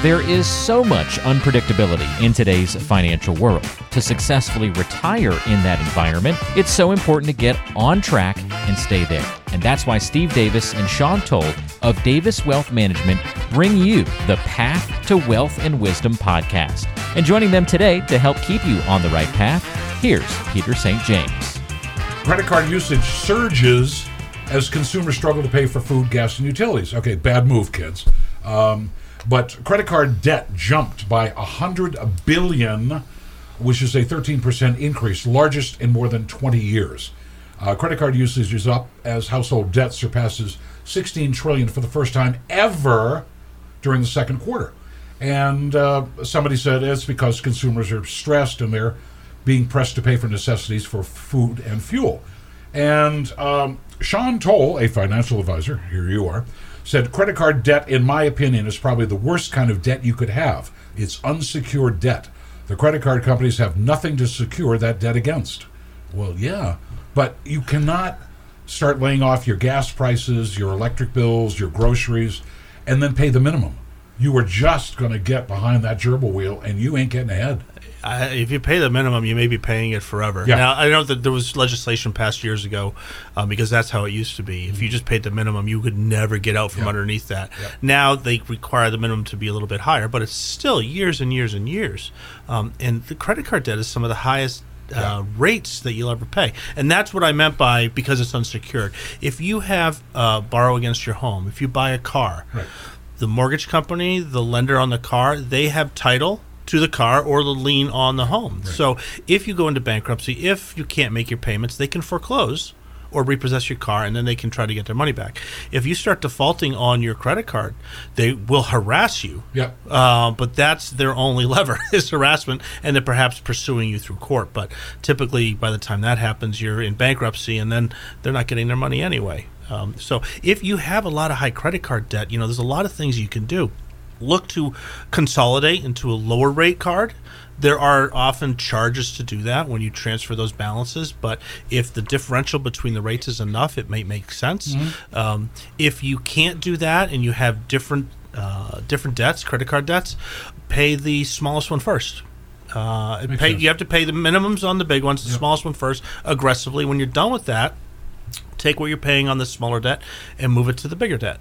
There is so much unpredictability in today's financial world. To successfully retire in that environment, it's so important to get on track and stay there. And that's why Steve Davis and Sean Toll of Davis Wealth Management bring you the Path to Wealth and Wisdom podcast. And joining them today to help keep you on the right path, here's Peter St. James. Credit card usage surges as consumers struggle to pay for food, gas, and utilities. Okay, bad move, kids. Um, but credit card debt jumped by 100 billion, which is a 13% increase, largest in more than 20 years. Uh, credit card usage is up as household debt surpasses 16 trillion for the first time ever during the second quarter. And uh, somebody said it's because consumers are stressed and they're being pressed to pay for necessities for food and fuel. And um, Sean Toll, a financial advisor, here you are, said credit card debt, in my opinion, is probably the worst kind of debt you could have. It's unsecured debt. The credit card companies have nothing to secure that debt against. Well, yeah, but you cannot start laying off your gas prices, your electric bills, your groceries, and then pay the minimum. You are just going to get behind that gerbil wheel, and you ain't getting ahead. I, if you pay the minimum, you may be paying it forever. Yeah. Now, I know that there was legislation passed years ago um, because that's how it used to be. If you just paid the minimum, you could never get out from Yeah. underneath that. Yeah. Now they require the minimum to be a little bit higher, but it's still years and years and years. Um, and the credit card debt is some of the highest. Uh, rates that you'll ever pay, and that's what I meant by because it's unsecured. If you have uh, borrow against your home, if you buy a car, Right. the mortgage company, the lender on the car, they have title to the car or the lien on the home. So if you go into bankruptcy, if you can't make your payments, they can foreclose or repossess your car and then they can try to get their money back. If you start defaulting on your credit card, they will harass you. Yeah. Uh, but that's their only lever is harassment and then perhaps pursuing you through court. But typically, by the time that happens, you're in bankruptcy and then they're not getting their money anyway. Um, so if you have a lot of high credit card debt, you know, there's a lot of things you can do. Look to consolidate into a lower rate card. There are often charges to do that when you transfer those balances, but if the differential between the rates is enough, it may make sense. Um, if you can't do that and you have different uh, different debts, credit card debts, pay the smallest one first. Uh, pay, you have to pay the minimums on the big ones, the Yep. smallest one first, aggressively. When you're done with that, take what you're paying on the smaller debt and move it to the bigger debt.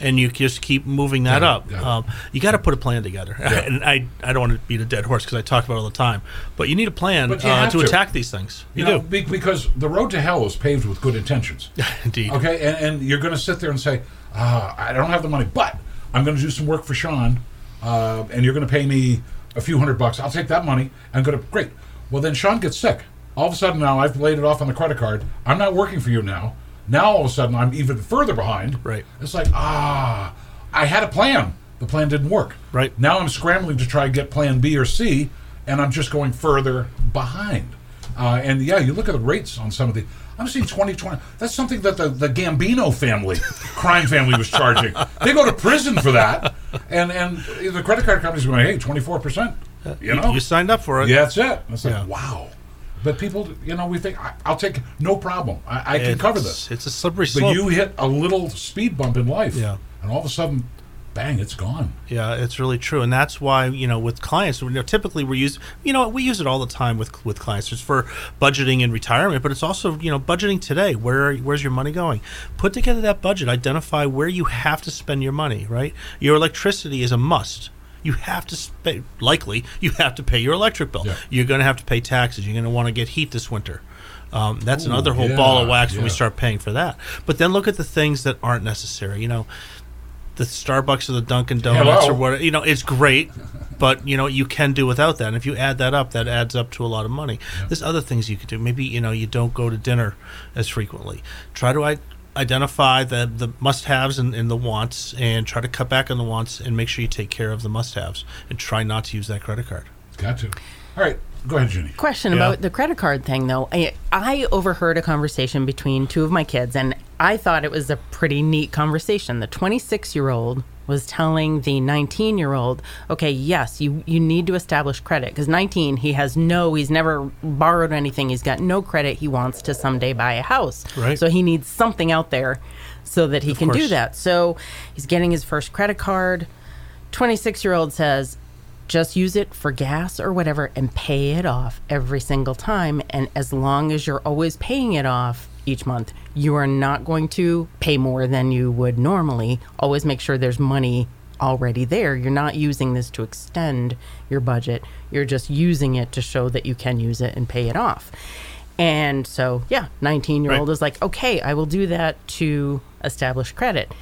And you just keep moving that Got it, up. got it. Um, you got to put a plan together. and I, I don't want to beat a dead horse because I talk about it all the time. But you need a plan uh, to, to. attack these things. You, know, do. be- because the road to hell is paved with good intentions. Indeed. Okay, and, and you're going to sit there and say, uh, I don't have the money, but I'm going to do some work for Sean, uh, and you're going to pay me a few hundred bucks. I'll take that money and go to great. Well, then Sean gets sick. All of a sudden now I've laid it off on the credit card. I'm not working for you now. Now all of a sudden I'm even further behind. Right. It's like ah, I had a plan. The plan didn't work. Right. Now I'm scrambling to try and get plan B or C, and I'm just going further behind. Uh, and yeah, you look at the rates on some of the. I'm seeing 2020. That's something that the, the Gambino family, crime family, was charging. They go to prison for that, and and the credit card companies are going, hey, 24 percent. You know, You signed up for it. yeah, that's it. And it's like Yeah. wow. But people, you know, we think I, I'll take no problem. I, I can cover this. It's a slippery slope. But you hit a little speed bump in life, Yeah. and all of a sudden, bang, it's gone. Yeah, it's really true, and that's why you know with clients, you know, typically we use you know we use it all the time with with clients. It's for budgeting and retirement, but it's also you know budgeting today. Where where's your money going? Put together that budget. Identify where you have to spend your money. Right, your electricity is a must. You have to pay. Likely, you have to pay your electric bill. Yeah. You're going to have to pay taxes. You're going to want to get heat this winter. Um, that's Ooh, another whole ball of yeah, wax when we start paying for that. But then look at the things that aren't necessary. You know, the Starbucks or the Dunkin' Donuts Hello. or what you know, it's great, but you know you can do without that. And if you add that up, that adds up to a lot of money. There's other things you could do. Maybe you know you don't go to dinner as frequently. Try to I- identify the the must-haves and, and the wants, and try to cut back on the wants, and make sure you take care of the must-haves, and try not to use that credit card. Got to. All right, go ahead, Jenny. Question Yeah. about the credit card thing, though. I, I overheard a conversation between two of my kids, and I thought it was a pretty neat conversation. The 26 year old was telling the 19 year old, okay, yes, you, you need to establish credit because 19, he has no, he's never borrowed anything, he's got no credit. He wants to someday buy a house. Right. So he needs something out there so that he can do that. So he's getting his first credit card 26 year old says, just use it for gas or whatever and pay it off every single time. And as long as you're always paying it off each month, you are not going to pay more than you would normally. Always make sure there's money already there. You're not using this to extend your budget, you're just using it to show that you can use it and pay it off. And so, yeah, 19 year old Right. is like, okay, I will do that to establish credit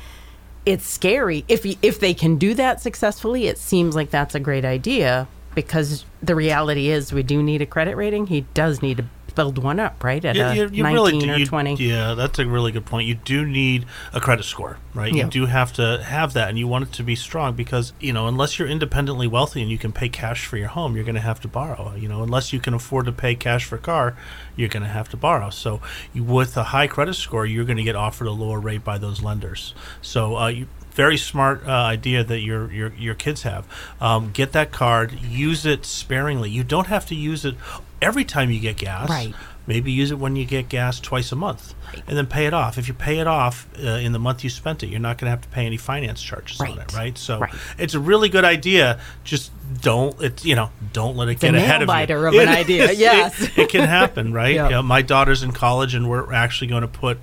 it's scary if if they can do that successfully it seems like that's a great idea because the reality is we do need a credit rating he does need to build one up right at Yeah, you, you 19 really do. or you- 20 Yeah, that's a really good point. You do need a credit score, right? Yeah. You do have to have that, and you want it to be strong because you know, unless you're independently wealthy and you can pay cash for your home, you're going to have to borrow. You know, unless you can afford to pay cash for a car, you're going to have to borrow. So, you, with a high credit score, you're going to get offered a lower rate by those lenders. So, uh, you. Very smart uh, idea that your your your kids have. Um, get that card, use it sparingly. You don't have to use it every time you get gas. Right. Maybe use it when you get gas twice a month, and then pay it off. If you pay it off uh, in the month you spent it, you're not going to have to pay any finance charges on it, right? So Right. it's a really good idea. Just don't it, you know, don't let it a get ahead of you. of an It idea, is. yes. it, it can happen, right? Yeah. You know, my daughter's in college, and we're actually going to put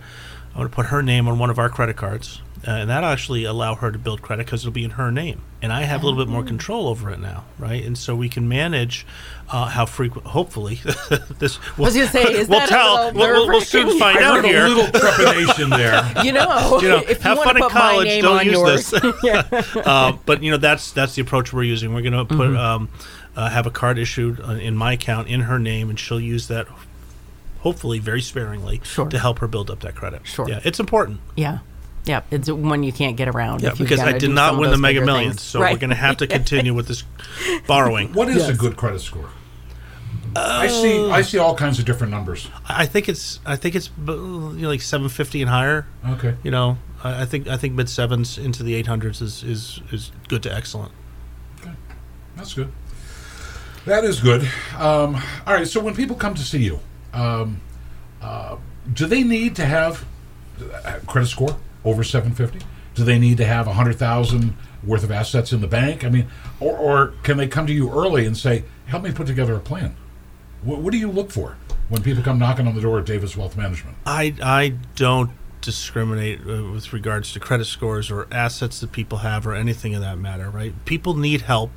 I'm going to put her name on one of our credit cards, uh, and that actually allow her to build credit because it'll be in her name, and I have a little bit more control over it now, right? And so we can manage uh, how frequent. Hopefully, this. We'll, was gonna say, is we'll that tell. little We'll, we'll, we'll soon find I out heard here. a little trepidation there. you know, You know, if you have want fun to in put my college. name Don't on use yours this. uh, but you know that's that's the approach we're using. We're going to put Mm-hmm. um, uh, have a card issued uh, in my account in her name, and she'll use that. Hopefully, very sparingly Sure. to help her build up that credit. Sure. yeah, it's important. yeah yeah it's one you can't get around Yeah, if because I did not win the Mega Millions, things. so we're going to have to continue with this borrowing. What is a good credit score? I see. I see all kinds of different numbers. I think it's I think it's uh, you know, like 750 and higher. Okay. You know, I I think I think mid sevens into the 800s is is is good to excellent. Okay, that's good. That is good. Um, all right. So when people come to see you, um, uh, do they need to have a credit score over 750? Do they need to have a hundred thousand worth of assets in the bank? I mean, or, or can they come to you early and say, "Help me put together a plan"? What, what do you look for when people come knocking on the door at Davis Wealth Management? I I don't discriminate uh, with regards to credit scores or assets that people have or anything of that matter, right? People need help.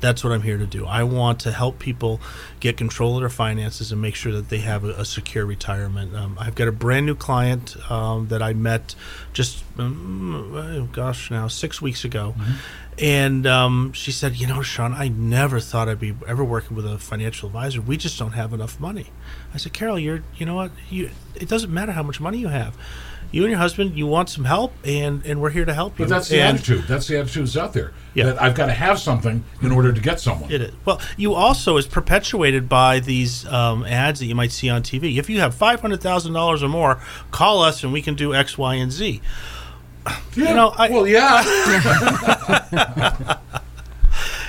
That's what I'm here to do. I want to help people get control of their finances and make sure that they have a, a secure retirement. Um, I've got a brand new client um, that I met just, um, oh, gosh, now six weeks ago. And um, she said, "You know, Sean, I never thought I'd be ever working with a financial advisor. We just don't have enough money." I said, "Carol, you're, you know what? You, it doesn't matter how much money you have. You and your husband, you want some help, and and we're here to help you." But that's the And- attitude. That's the attitude that's out there. Yeah. That I've got to have something in order to get someone. It is. Well, you also is perpetuated by these um, ads that you might see on TV. If you have five hundred thousand dollars or more, call us and we can do X, Y, and Z. Yeah. know, I- well, yeah.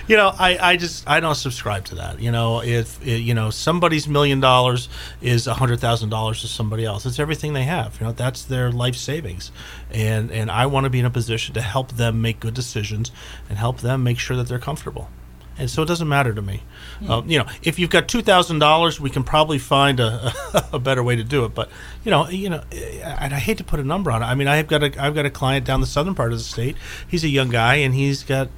you know, I, I just I don't subscribe to that. You know, if you know somebody's million dollars is a hundred thousand dollars to somebody else, it's everything they have. You know, that's their life savings, and and I want to be in a position to help them make good decisions and help them make sure that they're comfortable. And so it doesn't matter to me. Um, you know, if you've got two thousand dollars, we can probably find a, a better way to do it. But you know, you know, and I hate to put a number on it. I mean, I've got a I've got a client down the southern part of the state. He's a young guy, and he's got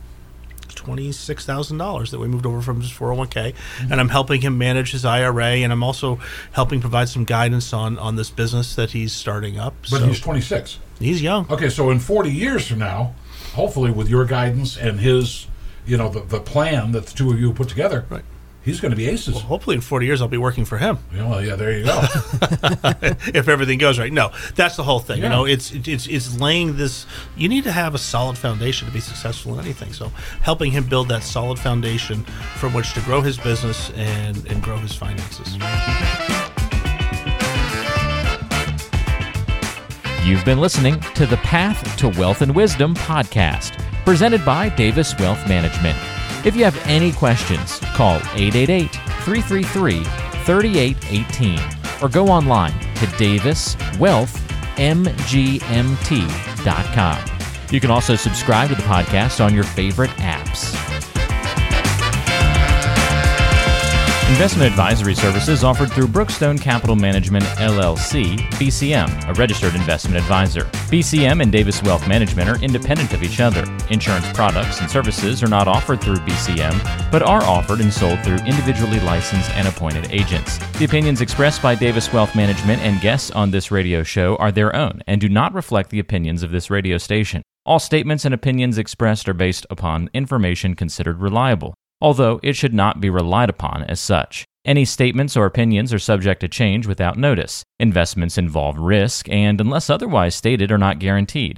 twenty-six thousand dollars that we moved over from his four hundred one k, and I'm helping him manage his IRA, and I'm also helping provide some guidance on on this business that he's starting up. But so he's 26. he's young. Okay, so in 40 years from now, hopefully with your guidance and his, you know, the, the plan that the two of you put together, Right. he's going to be aces. Hopefully, in forty years, I'll be working for him Yeah, well, yeah, there you go. if everything goes right. No, that's the whole thing. Yeah. You know, it's it's it's laying this. You need to have a solid foundation to be successful in anything. So, helping him build that solid foundation from which to grow his business and and grow his finances. You've been listening to the Path to Wealth and Wisdom podcast, presented by Davis Wealth Management. If you have any questions, call 888 333 3818 or go online to daviswealthmgmt.com. You can also subscribe to the podcast on your favorite apps. Investment advisory services offered through Brookstone Capital Management LLC, BCM, a registered investment advisor. BCM and Davis Wealth Management are independent of each other. Insurance products and services are not offered through BCM, but are offered and sold through individually licensed and appointed agents. The opinions expressed by Davis Wealth Management and guests on this radio show are their own and do not reflect the opinions of this radio station. All statements and opinions expressed are based upon information considered reliable although it should not be relied upon as such. Any statements or opinions are subject to change without notice. Investments involve risk and, unless otherwise stated, are not guaranteed.